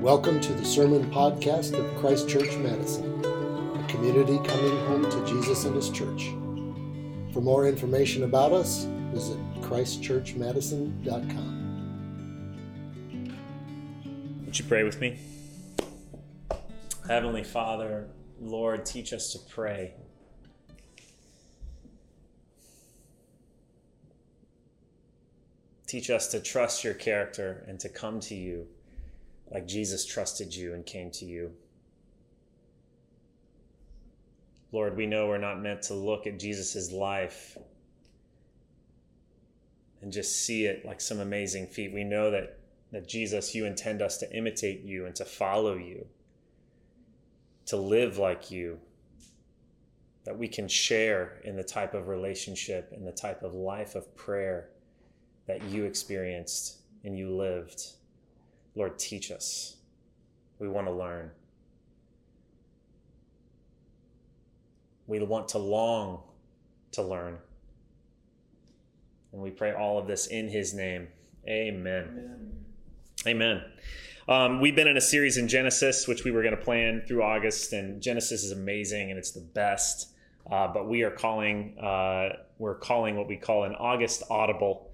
Welcome to the Sermon Podcast of Christ Church Madison, a community coming home to Jesus and His church. For more information about us, visit ChristchurchMadison.com. Would you pray with me? Heavenly Father, Lord, teach us to pray. Teach us to trust your character and to come to you like Jesus trusted you and came to you. Lord, we know we're not meant to look at Jesus' life and just see it like some amazing feat. We know that, that Jesus, you intend us to imitate you and to follow you, to live like you, that we can share in the type of relationship and the type of life of prayer that you experienced and you lived. Lord, teach us. We want to learn. We want to long to learn. And we pray all of this in his name. Amen. Amen. Amen. Um, we've been in a series in Genesis, which we were going to plan through August, and Genesis is amazing and it's the best. Uh, but we are calling uh, we're calling what we call an August audible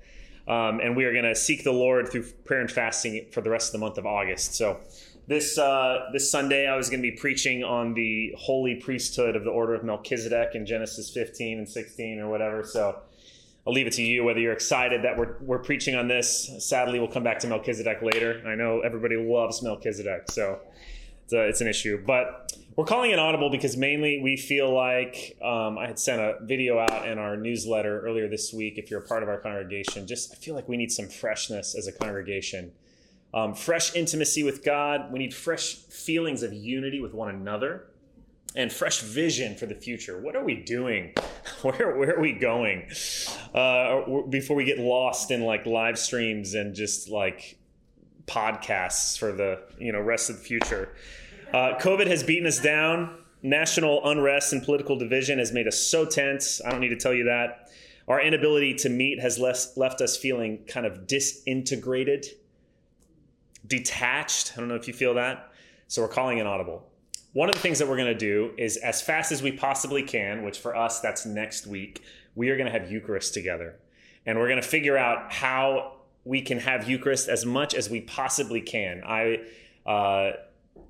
um, and we are going to seek the Lord through prayer and fasting for the rest of the month of August. So, this uh, this Sunday, I was going to be preaching on the holy priesthood of the order of Melchizedek in Genesis 15 and 16 or whatever. So, I'll leave it to you whether you're excited that we're, we're preaching on this. Sadly, we'll come back to Melchizedek later. I know everybody loves Melchizedek, so it's, a, it's an issue. But we're calling it audible because mainly we feel like um, I had sent a video out in our newsletter earlier this week. If you're a part of our congregation, just I feel like we need some freshness as a congregation, um, fresh intimacy with God. We need fresh feelings of unity with one another, and fresh vision for the future. What are we doing? Where where are we going? Uh, before we get lost in like live streams and just like podcasts for the you know rest of the future. Uh, COVID has beaten us down. National unrest and political division has made us so tense. I don't need to tell you that. Our inability to meet has less, left us feeling kind of disintegrated, detached. I don't know if you feel that. So we're calling an audible. One of the things that we're going to do is, as fast as we possibly can, which for us, that's next week, we are going to have Eucharist together. And we're going to figure out how we can have Eucharist as much as we possibly can. I, uh,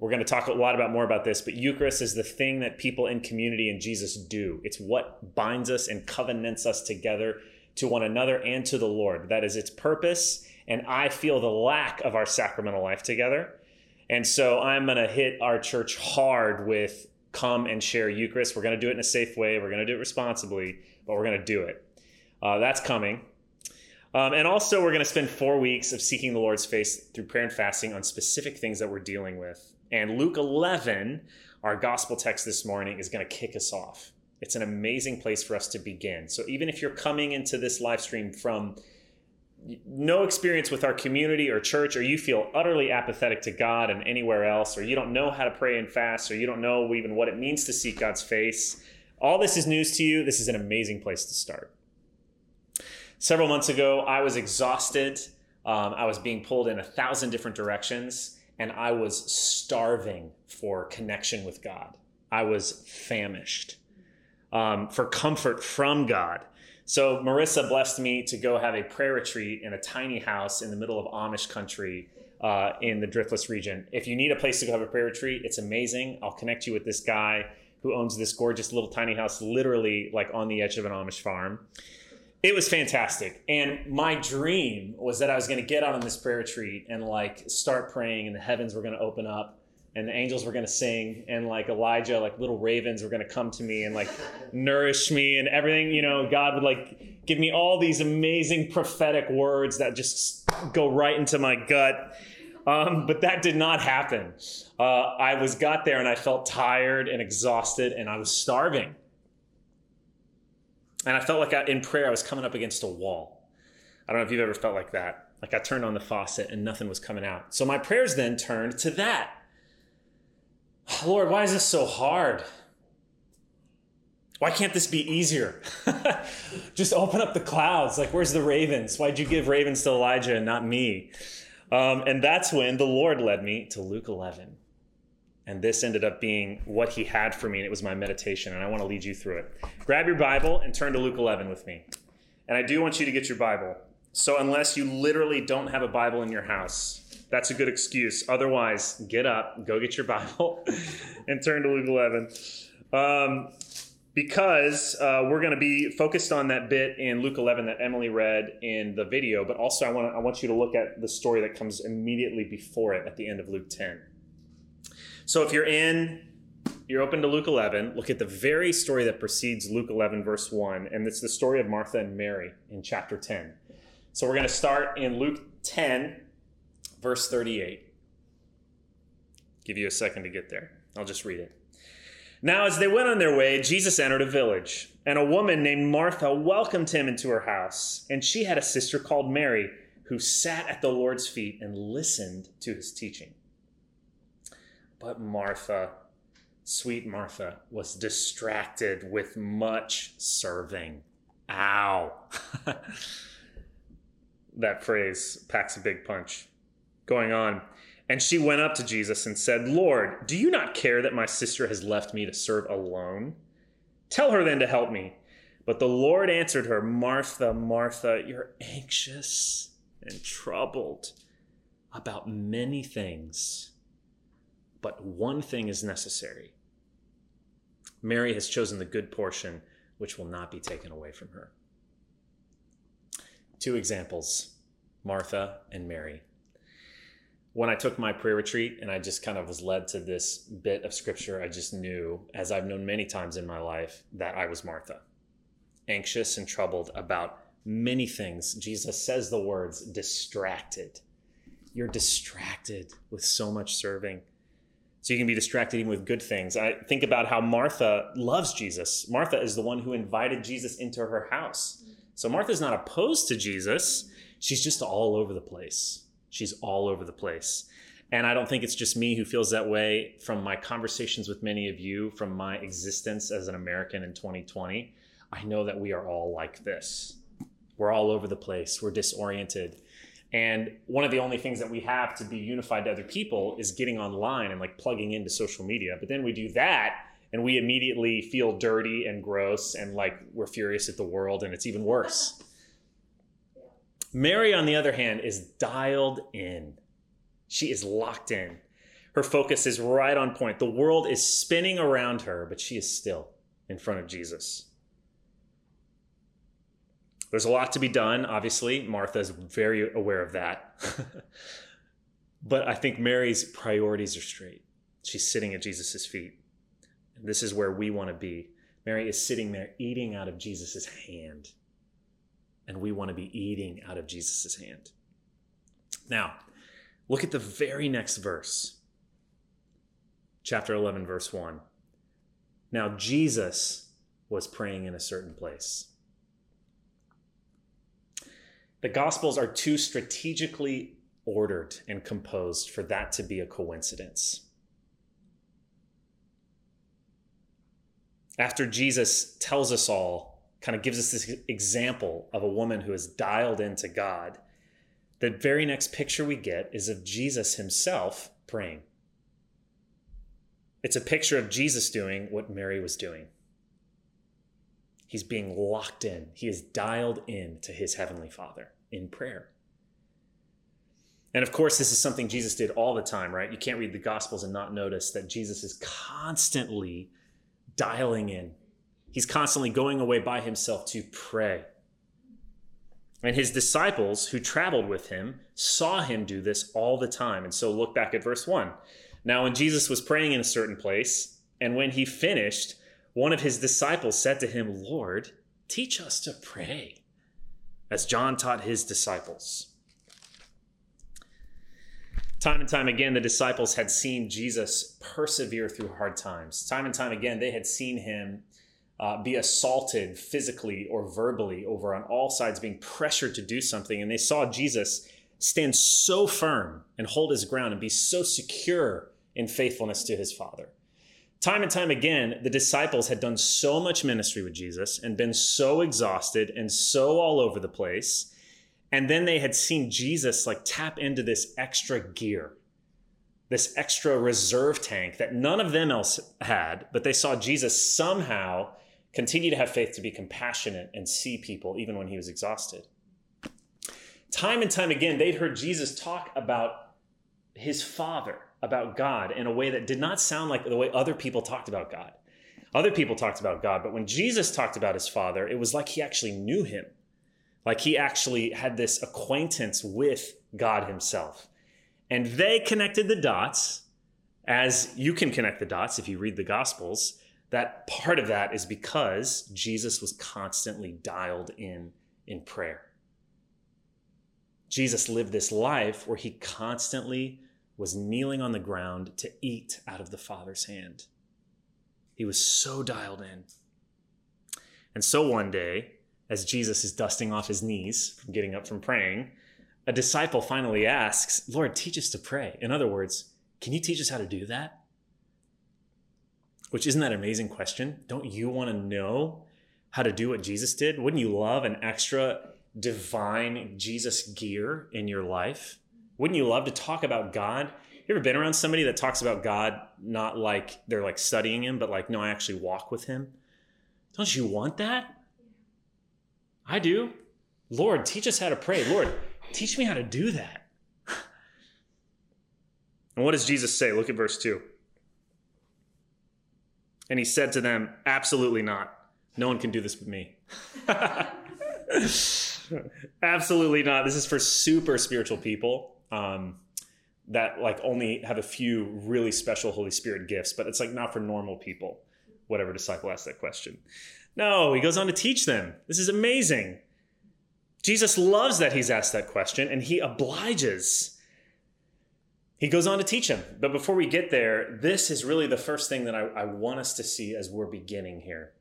we're going to talk a lot about more about this, but Eucharist is the thing that people in community and Jesus do. It's what binds us and covenants us together to one another and to the Lord. That is its purpose. And I feel the lack of our sacramental life together. And so I'm going to hit our church hard with come and share Eucharist. We're going to do it in a safe way. We're going to do it responsibly, but we're going to do it. Uh, that's coming. Um, and also, we're going to spend four weeks of seeking the Lord's face through prayer and fasting on specific things that we're dealing with. And Luke 11, our gospel text this morning, is going to kick us off. It's an amazing place for us to begin. So even if you're coming into this live stream from no experience with our community or church, or you feel utterly apathetic to God and anywhere else, or you don't know how to pray and fast, or you don't know even what it means to seek God's face, all this is news to you. This is an amazing place to start. Several months ago, I was exhausted. Um, I was being pulled in a thousand different directions and I was starving for connection with God. I was famished um, for comfort from God. So Marissa blessed me to go have a prayer retreat in a tiny house in the middle of Amish country uh, in the Driftless region. If you need a place to go have a prayer retreat, it's amazing. I'll connect you with this guy who owns this gorgeous little tiny house, literally like on the edge of an Amish farm it was fantastic. And my dream was that I was going to get out on this prayer retreat and like start praying, and the heavens were going to open up, and the angels were going to sing, and like Elijah, like little ravens were going to come to me and like nourish me, and everything. You know, God would like give me all these amazing prophetic words that just go right into my gut. Um, but that did not happen. Uh, I was got there and I felt tired and exhausted, and I was starving. And I felt like I, in prayer, I was coming up against a wall. I don't know if you've ever felt like that. Like I turned on the faucet and nothing was coming out. So my prayers then turned to that. Lord, why is this so hard? Why can't this be easier? Just open up the clouds. Like, where's the ravens? Why'd you give ravens to Elijah and not me? Um, and that's when the Lord led me to Luke 11. And this ended up being what he had for me, and it was my meditation, and I want to lead you through it. Grab your Bible and turn to Luke 11 with me. And I do want you to get your Bible. So, unless you literally don't have a Bible in your house, that's a good excuse. Otherwise, get up, go get your Bible, and turn to Luke 11. Um, because uh, we're going to be focused on that bit in Luke 11 that Emily read in the video, but also I want I want you to look at the story that comes immediately before it at the end of Luke 10. So if you're in, you're open to Luke 11, look at the very story that precedes Luke 11, verse 1, and it's the story of Martha and Mary in chapter 10. So we're going to start in Luke 10, verse 38. Give you a second to get there. I'll just read it. Now, as they went on their way, Jesus entered a village, and a woman named Martha welcomed him into her house. And she had a sister called Mary, who sat at the Lord's feet and listened to his teaching. But Martha, sweet Martha, was distracted with much serving. Ow. that phrase packs a big punch. Going on. And she went up to Jesus and said, Lord, do you not care that my sister has left me to serve alone? Tell her then to help me. But the Lord answered her, Martha, Martha, you're anxious and troubled about many things, but one thing is necessary. Mary has chosen the good portion, which will not be taken away from her. Two examples Martha and Mary when I took my prayer retreat and I just kind of was led to this bit of scripture, I just knew, as I've known many times in my life, that I was Martha, anxious and troubled about many things. Jesus says the words distracted. You're distracted with so much serving. So you can be distracted even with good things. I think about how Martha loves Jesus. Martha is the one who invited Jesus into her house. So Martha's not opposed to Jesus, she's just all over the place She's all over the place. And I don't think it's just me who feels that way from my conversations with many of you, from my existence as an American in 2020. I know that we are all like this. We're all over the place, we're disoriented. And one of the only things that we have to be unified to other people is getting online and like plugging into social media. But then we do that and we immediately feel dirty and gross and like we're furious at the world and it's even worse. Mary, on the other hand, is dialed in. She is locked in. Her focus is right on point. The world is spinning around her, but she is still in front of Jesus. There's a lot to be done, obviously. Martha is very aware of that. but I think Mary's priorities are straight. She's sitting at Jesus' feet. And this is where we want to be. Mary is sitting there eating out of Jesus' hand and we want to be eating out of Jesus' hand. Now, look at the very next verse, chapter 11, verse 1. Now, Jesus was praying in a certain place. The Gospels are too strategically ordered and composed for that to be a coincidence. After Jesus tells us all kind of gives us this example of a woman who is dialed into God. The very next picture we get is of Jesus himself praying. It's a picture of Jesus doing what Mary was doing. He's being locked in, he is dialed in to his heavenly Father in prayer. And of course, this is something Jesus did all the time, right? You can't read the Gospels and not notice that Jesus is constantly dialing in He's constantly going away by himself to pray. And his disciples who traveled with him saw him do this all the time. And so look back at verse 1. Now, when Jesus was praying in a certain place, and when he finished, one of his disciples said to him, Lord, teach us to pray, as John taught his disciples. Time and time again, the disciples had seen Jesus persevere through hard times. Time and time again, they had seen him uh, be assaulted physically or verbally over on all sides, being pressured to do something. And they saw Jesus stand so firm and hold his ground and be so secure in faithfulness to his Father. Time and time again, the disciples had done so much ministry with Jesus and been so exhausted and so all over the place. And then they had seen Jesus like tap into this extra gear, this extra reserve tank that none of them else had, but they saw Jesus somehow continue to have faith to be compassionate and see people even when he was exhausted. Time and time again, they'd heard Jesus talk about his Father, about God, in a way that did not sound like the way other people talked about God. Other people talked about God, but when Jesus talked about his Father, it was like he actually knew him like he actually had this acquaintance with God himself. And they connected the dots, as you can connect the dots if you read the Gospels. That part of that is because Jesus was constantly dialed in in prayer. Jesus lived this life where he constantly was kneeling on the ground to eat out of the Father's hand. He was so dialed in. And so one day, as Jesus is dusting off his knees from getting up from praying, a disciple finally asks, Lord, teach us to pray. In other words, can you teach us how to do that? Which isn't that amazing question? Don't you want to know how to do what Jesus did? Wouldn't you love an extra divine Jesus gear in your life? Wouldn't you love to talk about God? You ever been around somebody that talks about God not like they're like studying him, but like, no, I actually walk with him? Don't you want that? I do. Lord, teach us how to pray. Lord, teach me how to do that. And what does Jesus say? Look at verse 2. And he said to them, Absolutely not. No one can do this but me. Absolutely not. This is for super spiritual people um, that like only have a few really special Holy Spirit gifts, but it's like not for normal people. Whatever disciple asked that question. No, he goes on to teach them. This is amazing. Jesus loves that he's asked that question and he obliges. He goes on to teach him. But before we get there, this is really the first thing that I, I want us to see as we're beginning here.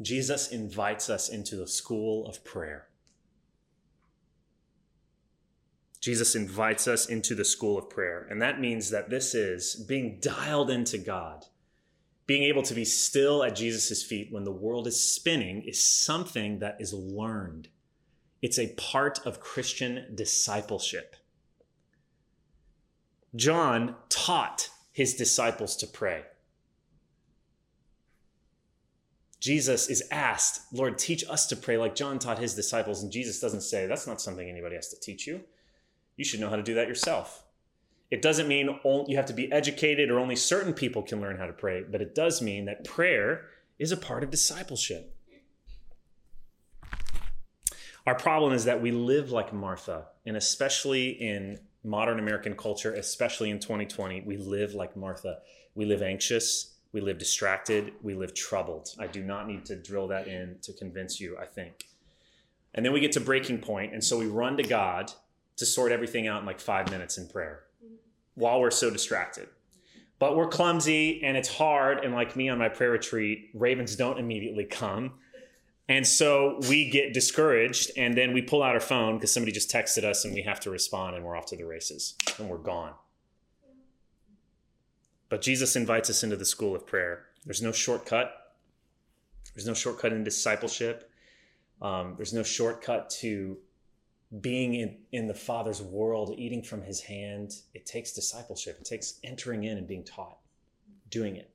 Jesus invites us into the school of prayer. Jesus invites us into the school of prayer. And that means that this is being dialed into God being able to be still at Jesus' feet when the world is spinning is something that is learned. It's a part of Christian discipleship. John taught his disciples to pray. Jesus is asked, Lord, teach us to pray like John taught his disciples. And Jesus doesn't say, that's not something anybody has to teach you. You should know how to do that yourself. It doesn't mean you have to be educated or only certain people can learn how to pray, but it does mean that prayer is a part of discipleship. Our problem is that we live like Martha, and especially in modern American culture, especially in 2020, we live like Martha. We live anxious, we live distracted, we live troubled. I do not need to drill that in to convince you, I think. And then we get to breaking point, and so we run to God to sort everything out in like five minutes in prayer while we're so distracted. But we're clumsy and it's hard. And like me on my prayer retreat, ravens don't immediately come. And so we get discouraged and then we pull out our phone because somebody just texted us and we have to respond and we're off to the races and we're gone. But Jesus invites us into the school of prayer. There's no shortcut. There's no shortcut in discipleship. Um, there's no shortcut to being in, in the Father's world, eating from his hand, it takes discipleship. It takes entering in and being taught, doing it.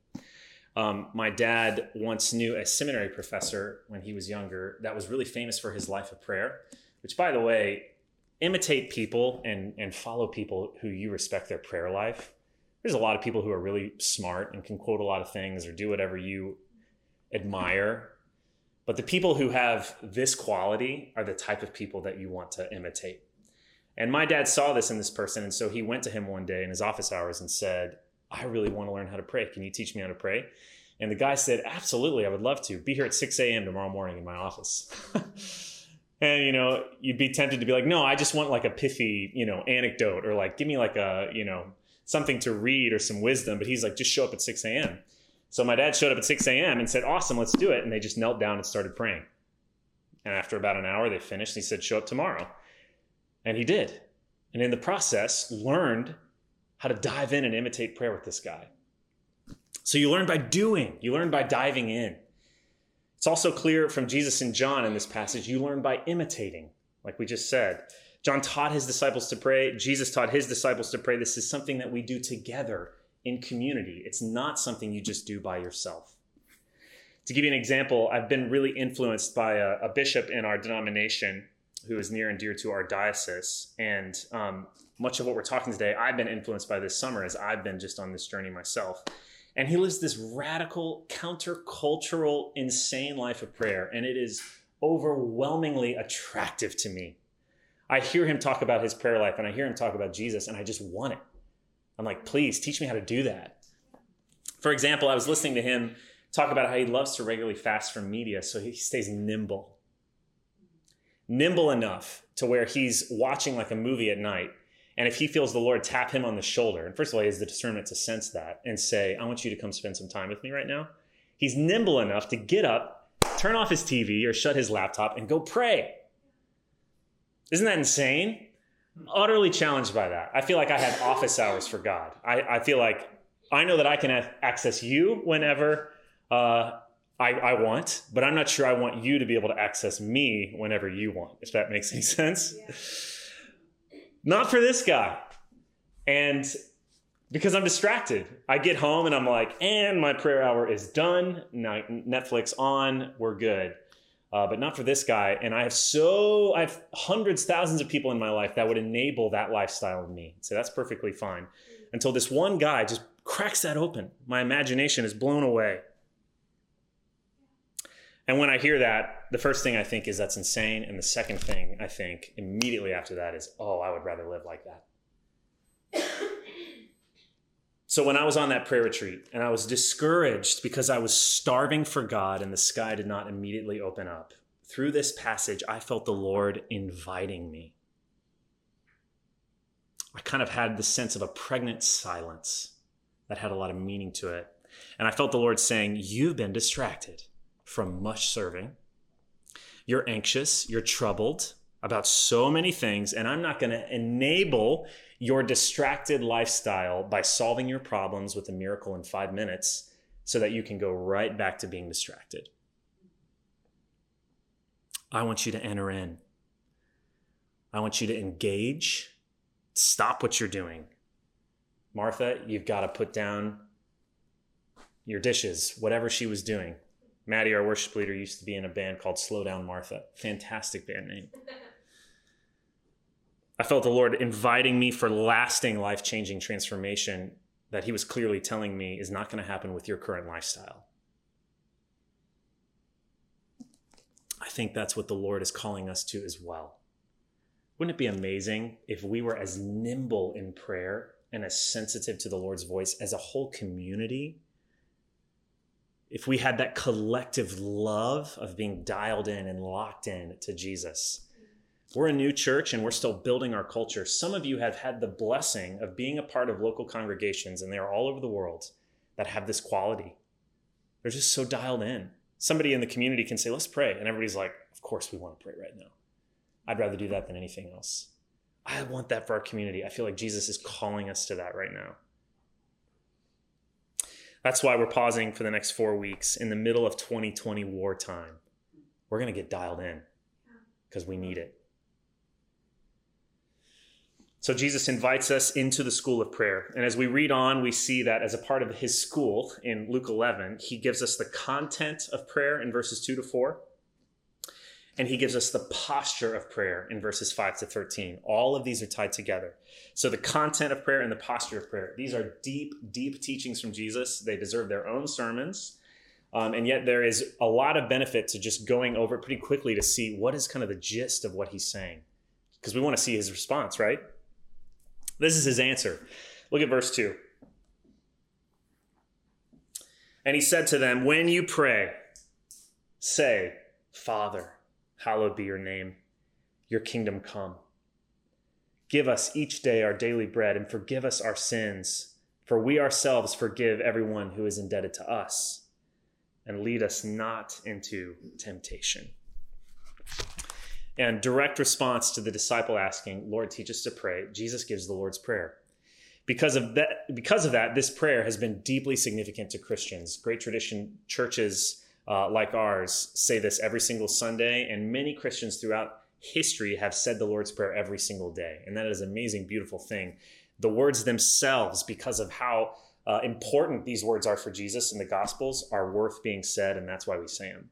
Um, my dad once knew a seminary professor when he was younger that was really famous for his life of prayer, which, by the way, imitate people and, and follow people who you respect their prayer life. There's a lot of people who are really smart and can quote a lot of things or do whatever you admire but the people who have this quality are the type of people that you want to imitate. And my dad saw this in this person. And so he went to him one day in his office hours and said, I really want to learn how to pray. Can you teach me how to pray? And the guy said, Absolutely, I would love to. Be here at 6 a.m. tomorrow morning in my office. and you know, you'd be tempted to be like, No, I just want like a pithy, you know, anecdote or like give me like a, you know, something to read or some wisdom. But he's like, just show up at 6 a.m. So my dad showed up at 6 a.m. and said, Awesome, let's do it. And they just knelt down and started praying. And after about an hour, they finished. And he said, Show up tomorrow. And he did. And in the process, learned how to dive in and imitate prayer with this guy. So you learn by doing, you learn by diving in. It's also clear from Jesus and John in this passage, you learn by imitating. like we just said. John taught his disciples to pray. Jesus taught his disciples to pray. This is something that we do together in community. It's not something you just do by yourself. To give you an example, I've been really influenced by a, a bishop in our denomination who is near and dear to our diocese. And um, much of what we're talking today, I've been influenced by this summer as I've been just on this journey myself. And he lives this radical, countercultural, insane life of prayer. And it is overwhelmingly attractive to me. I hear him talk about his prayer life and I hear him talk about Jesus, and I just want it. I'm like, please teach me how to do that. For example, I was listening to him talk about how he loves to regularly fast from media so he stays nimble. Nimble enough to where he's watching like a movie at night. And if he feels the Lord tap him on the shoulder, and first of all, he has the discernment to sense that and say, I want you to come spend some time with me right now. He's nimble enough to get up, turn off his TV or shut his laptop, and go pray. Isn't that insane? Utterly challenged by that. I feel like I have office hours for God. I, I feel like I know that I can access you whenever uh, I, I, want, but I'm not sure I want you to be able to access me whenever you want, if that makes any sense. Yeah. Not for this guy. And because I'm distracted, I get home and I'm like, and my prayer hour is done. Netflix on, we're good uh, but not for this guy. And I have so I have hundreds, thousands of people in my life that would enable that lifestyle in me. So that's perfectly fine. Until this one guy just cracks that open, my imagination is blown away. And when I hear that, the first thing I think is that's insane. And the second thing I think immediately after that is, oh, I would rather live like that. So when I was on that prayer retreat and I was discouraged because I was starving for God and the sky did not immediately open up, through this passage, I felt the Lord inviting me. I kind of had the sense of a pregnant silence that had a lot of meaning to it. And I felt the Lord saying, You've been distracted from much serving. You're anxious, you're troubled about so many things, and I'm not going to enable your distracted lifestyle by solving your problems with a miracle in five minutes so that you can go right back to being distracted. I want you to enter in. I want you to engage. Stop what you're doing. Martha, you've got to put down your dishes, whatever she was doing. Maddie, our worship leader, used to be in a band called Slow Down Martha. Fantastic band name. I felt the Lord inviting me for lasting life changing transformation that He was clearly telling me is not going to happen with your current lifestyle. I think that's what the Lord is calling us to as well. Wouldn't it be amazing if we were as nimble in prayer and as sensitive to the Lord's voice as a whole community? If we had that collective love of being dialed in and locked in to Jesus we're a new church and we're still building our culture. Some of you have had the blessing of being a part of local congregations, and they are all over the world that have this quality. They're just so dialed in. Somebody in the community can say, Let's pray. And everybody's like, Of course, we want to pray right now. I'd rather do that than anything else. I want that for our community. I feel like Jesus is calling us to that right now. That's why we're pausing for the next four weeks in the middle of 2020 wartime. We're going to get dialed in because we need it. So Jesus invites us into the school of prayer. And as we read on, we see that as a part of his school in Luke 11, he gives us the content of prayer in verses 2 to 4. And he gives us the posture of prayer in verses 5 to 13. All of these are tied together. So the content of prayer and the posture of prayer, these are deep, deep teachings from Jesus. They deserve their own sermons. Um, and yet there is a lot of benefit to just going over pretty quickly to see what is kind of the gist of what he's saying. Because we want to see his response, right? This is his answer. Look at verse 2. And he said to them, When you pray, say, Father, hallowed be your name, your kingdom come. Give us each day our daily bread and forgive us our sins, for we ourselves forgive everyone who is indebted to us. And lead us not into temptation and direct response to the disciple asking, Lord, teach us to pray, Jesus gives the Lord's Prayer. Because of that, because of that, this prayer has been deeply significant to Christians. Great tradition churches uh, like ours say this every single Sunday, and many Christians throughout history have said the Lord's Prayer every single day. And that is an amazing, beautiful thing. The words themselves, because of how uh, important these words are for Jesus in the Gospels, are worth being said, and that's why we say them.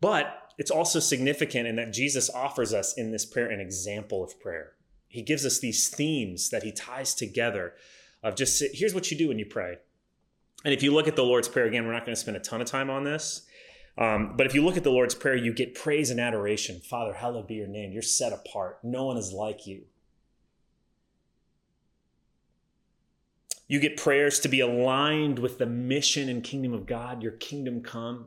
But it's also significant in that Jesus offers us in this prayer an example of prayer. He gives us these themes that he ties together of just here's what you do when you pray. And if you look at the Lord's Prayer again, we're not going to spend a ton of time on this. Um, but if you look at the Lord's Prayer, you get praise and adoration. Father, hallowed be your name. You're set apart. No one is like you. You get prayers to be aligned with the mission and kingdom of God, your kingdom come.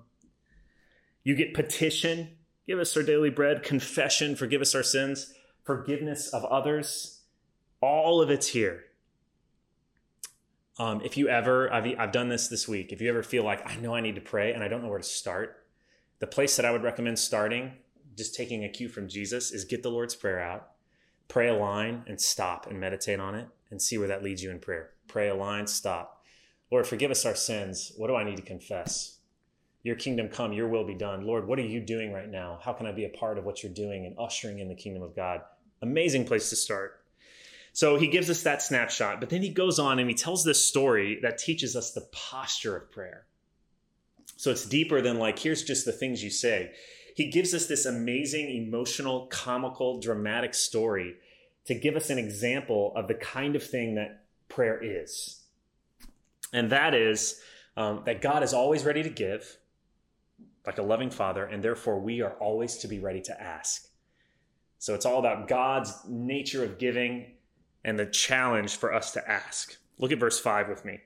You get petition, give us our daily bread, confession, forgive us our sins, forgiveness of others. All of it's here. Um, if you ever, I've, I've done this this week, if you ever feel like I know I need to pray and I don't know where to start, the place that I would recommend starting, just taking a cue from Jesus, is get the Lord's Prayer out, pray a line, and stop and meditate on it and see where that leads you in prayer. Pray a line, stop. Lord, forgive us our sins. What do I need to confess? Your kingdom come, your will be done. Lord, what are you doing right now? How can I be a part of what you're doing and ushering in the kingdom of God? Amazing place to start. So he gives us that snapshot, but then he goes on and he tells this story that teaches us the posture of prayer. So it's deeper than like, here's just the things you say. He gives us this amazing, emotional, comical, dramatic story to give us an example of the kind of thing that prayer is. And that is um, that God is always ready to give, like a loving father, and therefore we are always to be ready to ask. So it's all about God's nature of giving and the challenge for us to ask. Look at verse 5 with me.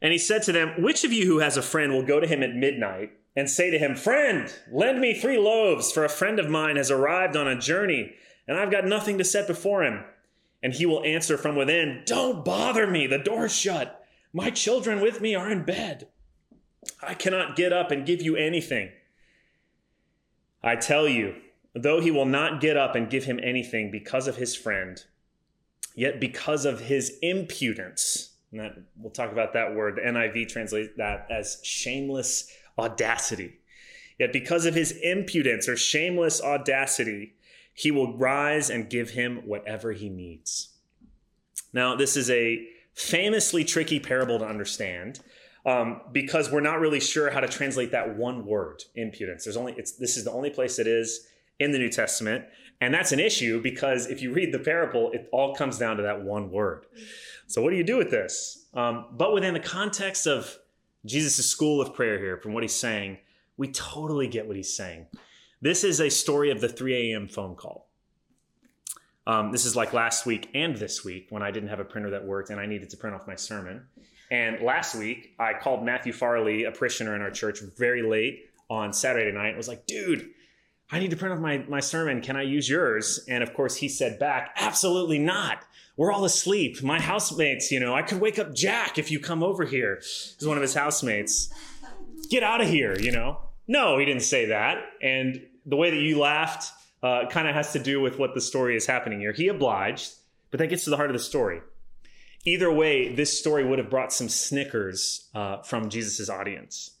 And he said to them, Which of you who has a friend will go to him at midnight and say to him, Friend, lend me three loaves, for a friend of mine has arrived on a journey, and I've got nothing to set before him? And he will answer from within, Don't bother me, the door's shut. My children with me are in bed. I cannot get up and give you anything. I tell you, though he will not get up and give him anything because of his friend, yet because of his impudence, and that, we'll talk about that word, the NIV translates that as shameless audacity. Yet because of his impudence or shameless audacity, he will rise and give him whatever he needs. Now, this is a famously tricky parable to understand um, because we're not really sure how to translate that one word, impudence. There's only it's this is the only place it is in the New Testament. And that's an issue because if you read the parable, it all comes down to that one word. So, what do you do with this? Um, but within the context of Jesus' school of prayer here, from what he's saying, we totally get what he's saying. This is a story of the 3 a.m. phone call. Um, this is like last week and this week when I didn't have a printer that worked and I needed to print off my sermon. And last week, I called Matthew Farley, a parishioner in our church, very late on Saturday night was like, dude, I need to print off my, my sermon. Can I use yours? And of course, he said back, absolutely not. We're all asleep. My housemates, you know, I could wake up Jack if you come over here. He's one of his housemates. Get out of here, you know? No, he didn't say that. And the way that you laughed uh, kind of has to do with what the story is happening here. He obliged, but that gets to the heart of the story. Either way, this story would have brought some snickers uh, from Jesus' audience.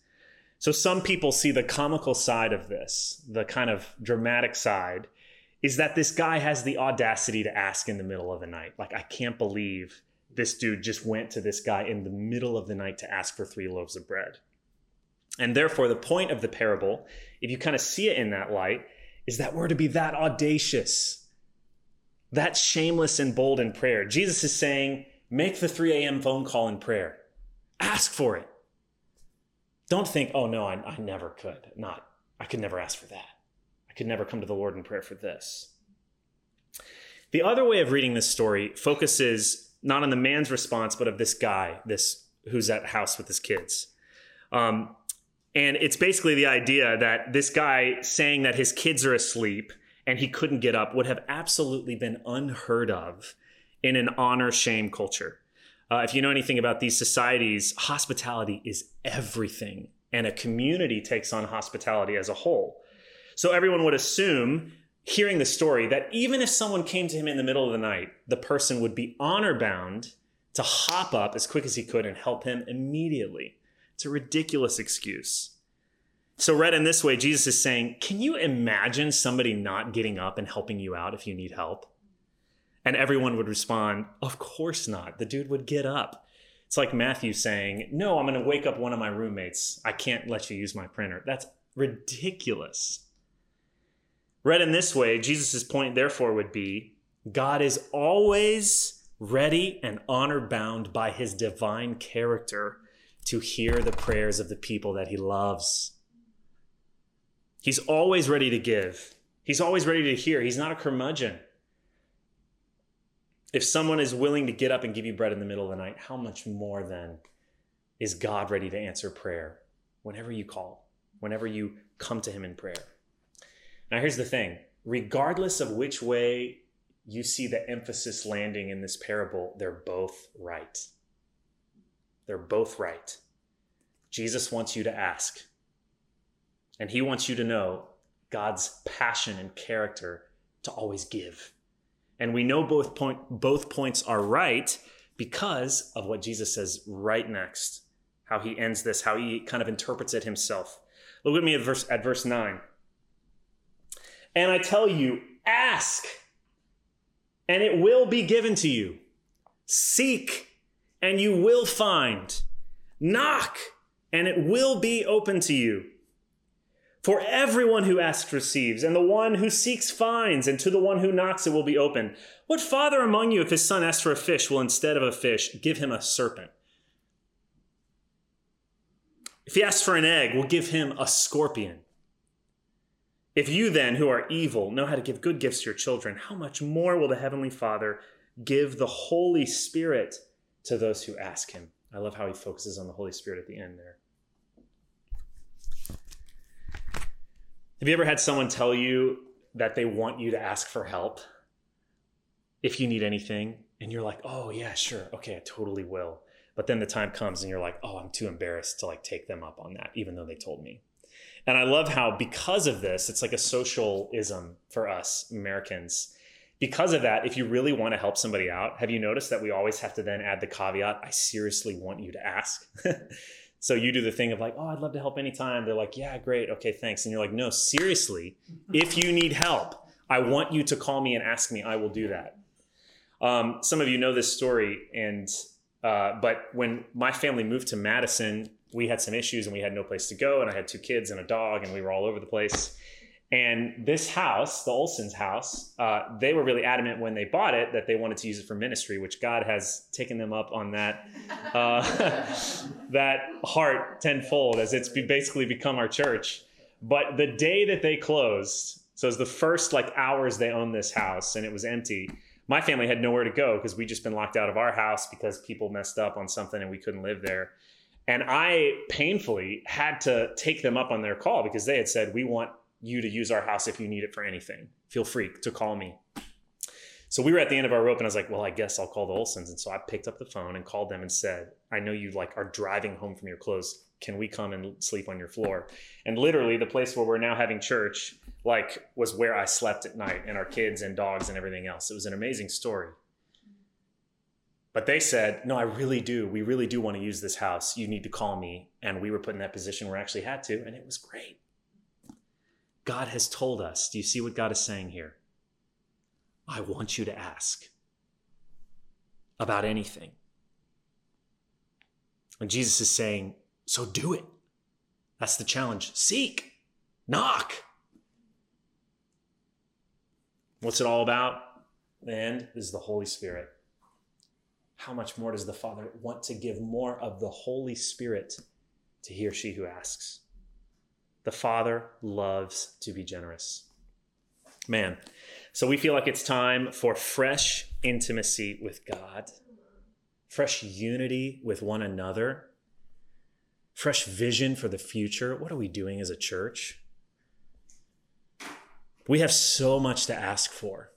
So some people see the comical side of this, the kind of dramatic side, is that this guy has the audacity to ask in the middle of the night. Like, I can't believe this dude just went to this guy in the middle of the night to ask for three loaves of bread. And therefore, the point of the parable, if you kind of see it in that light, is that we're to be that audacious, that shameless and bold in prayer. Jesus is saying, make the 3 a.m. phone call in prayer, ask for it. Don't think, oh no, I, I never could. Not, I could never ask for that. I could never come to the Lord in prayer for this. The other way of reading this story focuses not on the man's response, but of this guy, this who's at house with his kids. Um, and it's basically the idea that this guy saying that his kids are asleep and he couldn't get up would have absolutely been unheard of in an honor shame culture. Uh, if you know anything about these societies, hospitality is everything, and a community takes on hospitality as a whole. So everyone would assume, hearing the story, that even if someone came to him in the middle of the night, the person would be honor bound to hop up as quick as he could and help him immediately. It's a ridiculous excuse. So, read in this way, Jesus is saying, Can you imagine somebody not getting up and helping you out if you need help? And everyone would respond, Of course not. The dude would get up. It's like Matthew saying, No, I'm going to wake up one of my roommates. I can't let you use my printer. That's ridiculous. Read in this way, Jesus' point, therefore, would be God is always ready and honor bound by his divine character to hear the prayers of the people that he loves. He's always ready to give, he's always ready to hear. He's not a curmudgeon. If someone is willing to get up and give you bread in the middle of the night, how much more then is God ready to answer prayer whenever you call, whenever you come to him in prayer? Now, here's the thing regardless of which way you see the emphasis landing in this parable, they're both right. They're both right. Jesus wants you to ask, and he wants you to know God's passion and character to always give. And we know both point both points are right because of what Jesus says right next. How he ends this, how he kind of interprets it himself. Look at me at verse at verse 9. And I tell you, ask, and it will be given to you. Seek, and you will find. Knock, and it will be open to you. For everyone who asks receives, and the one who seeks finds, and to the one who knocks it will be open. What father among you, if his son asks for a fish, will instead of a fish give him a serpent? If he asks for an egg, will give him a scorpion? If you then, who are evil, know how to give good gifts to your children, how much more will the Heavenly Father give the Holy Spirit to those who ask Him? I love how he focuses on the Holy Spirit at the end there. Have you ever had someone tell you that they want you to ask for help if you need anything? And you're like, oh, yeah, sure. Okay, I totally will. But then the time comes and you're like, oh, I'm too embarrassed to like take them up on that, even though they told me. And I love how, because of this, it's like a socialism for us Americans. Because of that, if you really want to help somebody out, have you noticed that we always have to then add the caveat, I seriously want you to ask? so you do the thing of like, oh, I'd love to help anytime. They're like, yeah, great. Okay, thanks. And you're like, no, seriously, if you need help, I want you to call me and ask me. I will do that. Um, some of you know this story, and uh, but when my family moved to Madison, we had some issues and we had no place to go and i had two kids and a dog and we were all over the place and this house the olson's house uh, they were really adamant when they bought it that they wanted to use it for ministry which god has taken them up on that uh, that heart tenfold as it's basically become our church. But the day that they closed so it was the first like hours they owned this house and it was empty my family had nowhere to go because we'd just been locked out of our house because people messed up on something and we couldn't live there. And I painfully had to take them up on their call because they had said, We want you to use our house if you need it for anything. Feel free to call me. So we were at the end of our rope, and I was like, Well, I guess I'll call the Olsons. And so I picked up the phone and called them and said, I know you like are driving home from your clothes. Can we come and sleep on your floor? And literally, the place where we're now having church, like, was where I slept at night, and our kids and dogs and everything else. It was an amazing story. But they said, no, I really do. We really do want to use this house. You need to call me. And we were put in that position where we actually had to, and it was great. God has told us. Do you see what God is saying here? I want you to ask about anything. And Jesus is saying, so do it. That's the challenge. Seek, knock. What's it all about? End is the Holy Spirit how much more does the Father want to give more of the Holy Spirit to he or she who asks? The Father loves to be generous. Man, so we feel like it's time for fresh intimacy with God, fresh unity with one another, fresh vision for the future. What are we doing as a church? We have so much to ask for.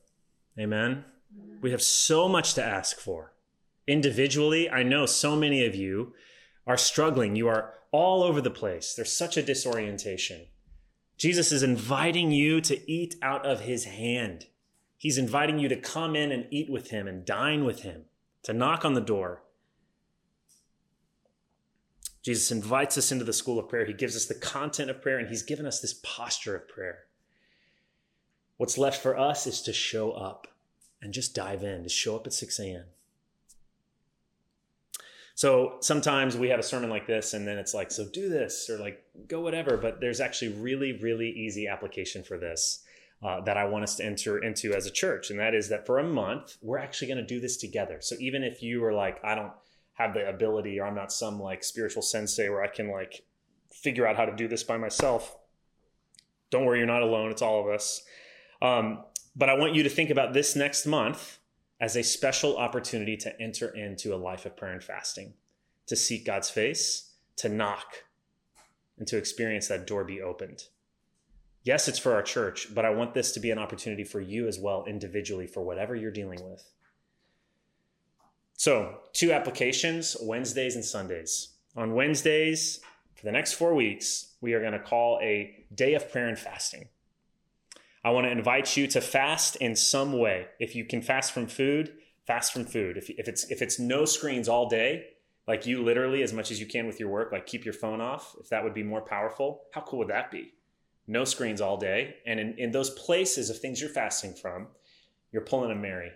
Amen? We have so much to ask for individually, I know so many of you are struggling. You are all over the place. There's such a disorientation. Jesus is inviting you to eat out of his hand. He's inviting you to come in and eat with him and dine with him, to knock on the door. Jesus invites us into the school of prayer. He gives us the content of prayer, and He's given us this posture of prayer. What's left for us is to show up and just dive in, to show up at 6 a.m. So sometimes we have a sermon like this, and then it's like, so do this or like go whatever. But there's actually really, really easy application for this uh, that I want us to enter into as a church. And that is that for a month, we're actually going to do this together. So even if you are like, I don't have the ability or I'm not some like spiritual sensei where I can like figure out how to do this by myself, don't worry, you're not alone. It's all of us. Um, but I want you to think about this next month as a special opportunity to enter into a life of prayer and fasting, to seek God's face, to knock, and to experience that door be opened. Yes, it's for our church, but I want this to be an opportunity for you as well, individually, for whatever you're dealing with. So, two applications Wednesdays and Sundays. On Wednesdays, for the next four weeks, we are going to call a day of prayer and fasting. I want to invite you to fast in some way. If you can fast from food, fast from food. If, if it's if it's no screens all day, like you literally as much as you can with your work, like keep your phone off. If that would be more powerful, how cool would that be? No screens all day, and in, in those places of things you're fasting from, you're pulling a Mary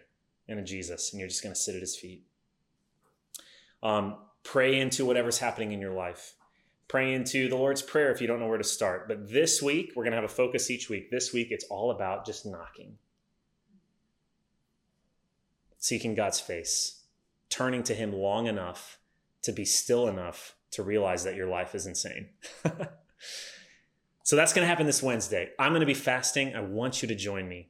and a Jesus, and you're just going to sit at His feet. Um, pray into whatever's happening in your life pray into the Lord's Prayer if you don't know where to start. But this week, we're going to have a focus each week. This week, it's all about just knocking, seeking God's face, turning to Him long enough to be still enough to realize that your life is insane. so that's going to happen this Wednesday. I'm going to be fasting. I want you to join me.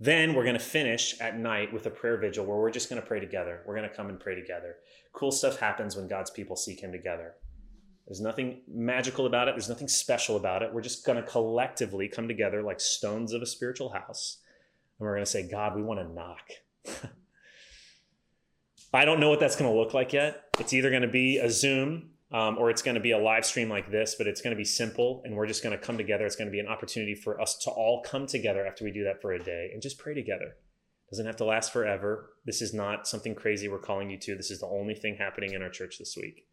Then we're going to finish at night with a prayer vigil where we're just going to pray together. We're going to come and pray together. Cool stuff happens when God's people seek Him together. There's nothing magical about it, there's nothing special about it. We're just going to collectively come together like stones of a spiritual house. And we're going to say, God, we want to knock. I don't know what that's going to look like yet. It's either going to be a Zoom um, or it's going to be a live stream like this, but it's going to be simple and we're just going to come together. It's going to be an opportunity for us to all come together after we do that for a day and just pray together. It doesn't have to last forever. This is not something crazy we're calling you to. This is the only thing happening in our church this week.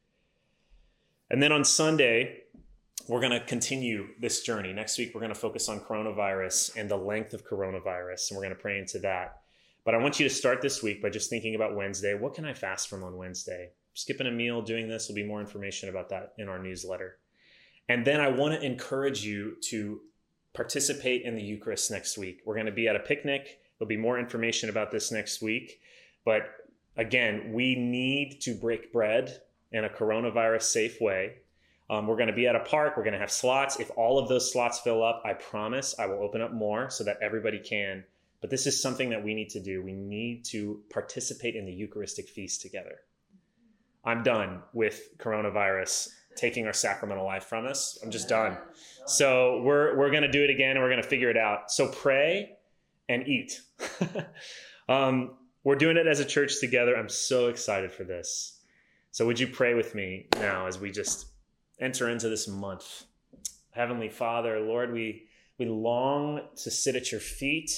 And then on Sunday, we're going to continue this journey. Next week, we're going to focus on coronavirus and the length of coronavirus, and we're going to pray into that. But I want you to start this week by just thinking about Wednesday. What can I fast from on Wednesday? Skipping a meal, doing this. There'll be more information about that in our newsletter. And then I want to encourage you to participate in the Eucharist next week. We're going to be at a picnic. There'll be more information about this next week. But again, we need to break bread in a coronavirus safe way. Um, we're going to be at a park. We're going to have slots. If all of those slots fill up, I promise I will open up more so that everybody can. But this is something that we need to do. We need to participate in the Eucharistic feast together. I'm done with coronavirus taking our sacramental life from us. I'm just done. So we're we're gonna do it again and we're gonna figure it out. So pray and eat. um, we're doing it as a church together. I'm so excited for this. So would you pray with me now as we just enter into this month? Heavenly Father, Lord, we we long to sit at your feet.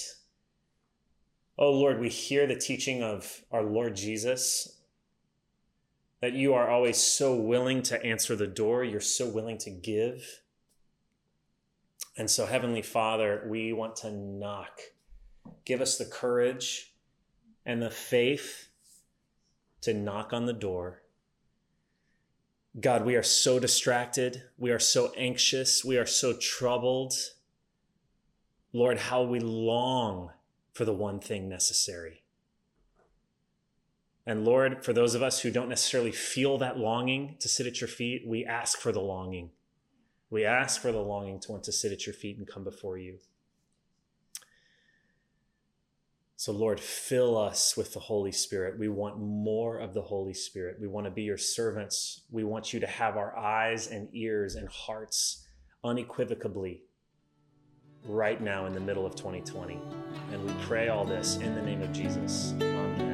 Oh Lord, we hear the teaching of our Lord Jesus that you are always so willing to answer the door, you're so willing to give. And so, Heavenly Father, we want to knock. Give us the courage and the faith to knock on the door. God, we are so distracted. We are so anxious. We are so troubled. Lord, how we long for the one thing necessary. And Lord, for those of us who don't necessarily feel that longing to sit at your feet, we ask for the longing. We ask for the longing to want to sit at your feet and come before you. So, Lord, fill us with the Holy Spirit. We want more of the Holy Spirit. We want to be your servants. We want you to have our eyes and ears and hearts unequivocally right now in the middle of 2020. And we pray all this in the name of Jesus. Amen.